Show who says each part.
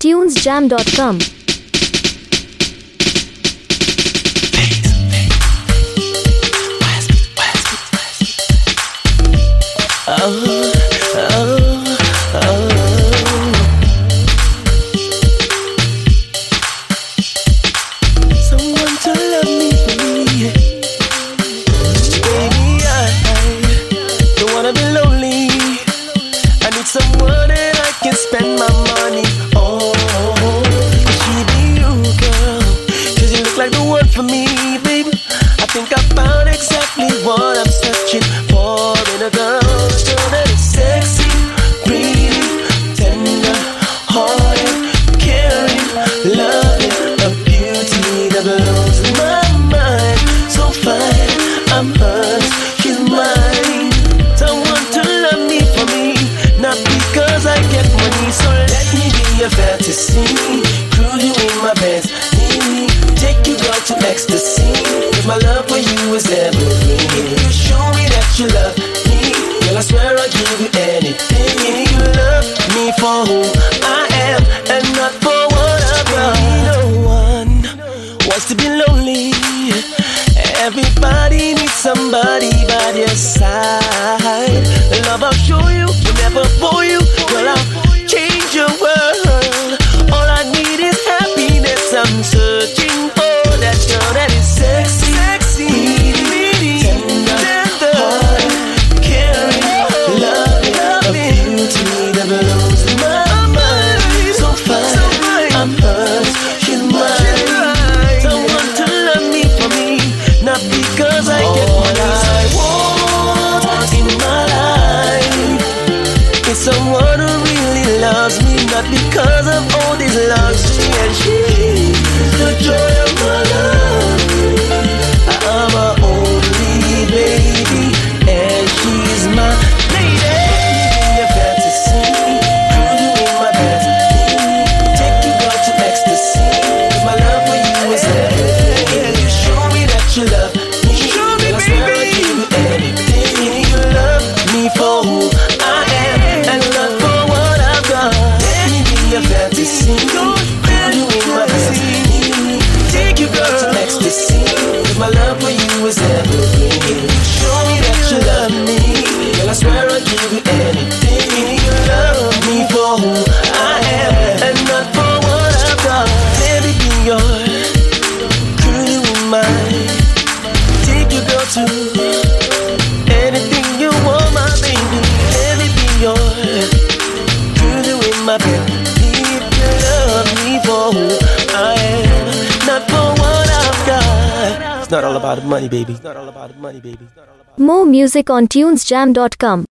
Speaker 1: tunesjam.com
Speaker 2: to see me. Girl, you in my bed, need me. Take you out to ecstasy. If my love for you is everything, you show me that you love me, girl, I swear I'll give you anything. You love me for who I am and not for what I've done. No one wants to be lonely. Everybody needs somebody by their side. all these loves, and she's the joy to see. It's not all about money, baby.
Speaker 1: More music on tunesjam.com.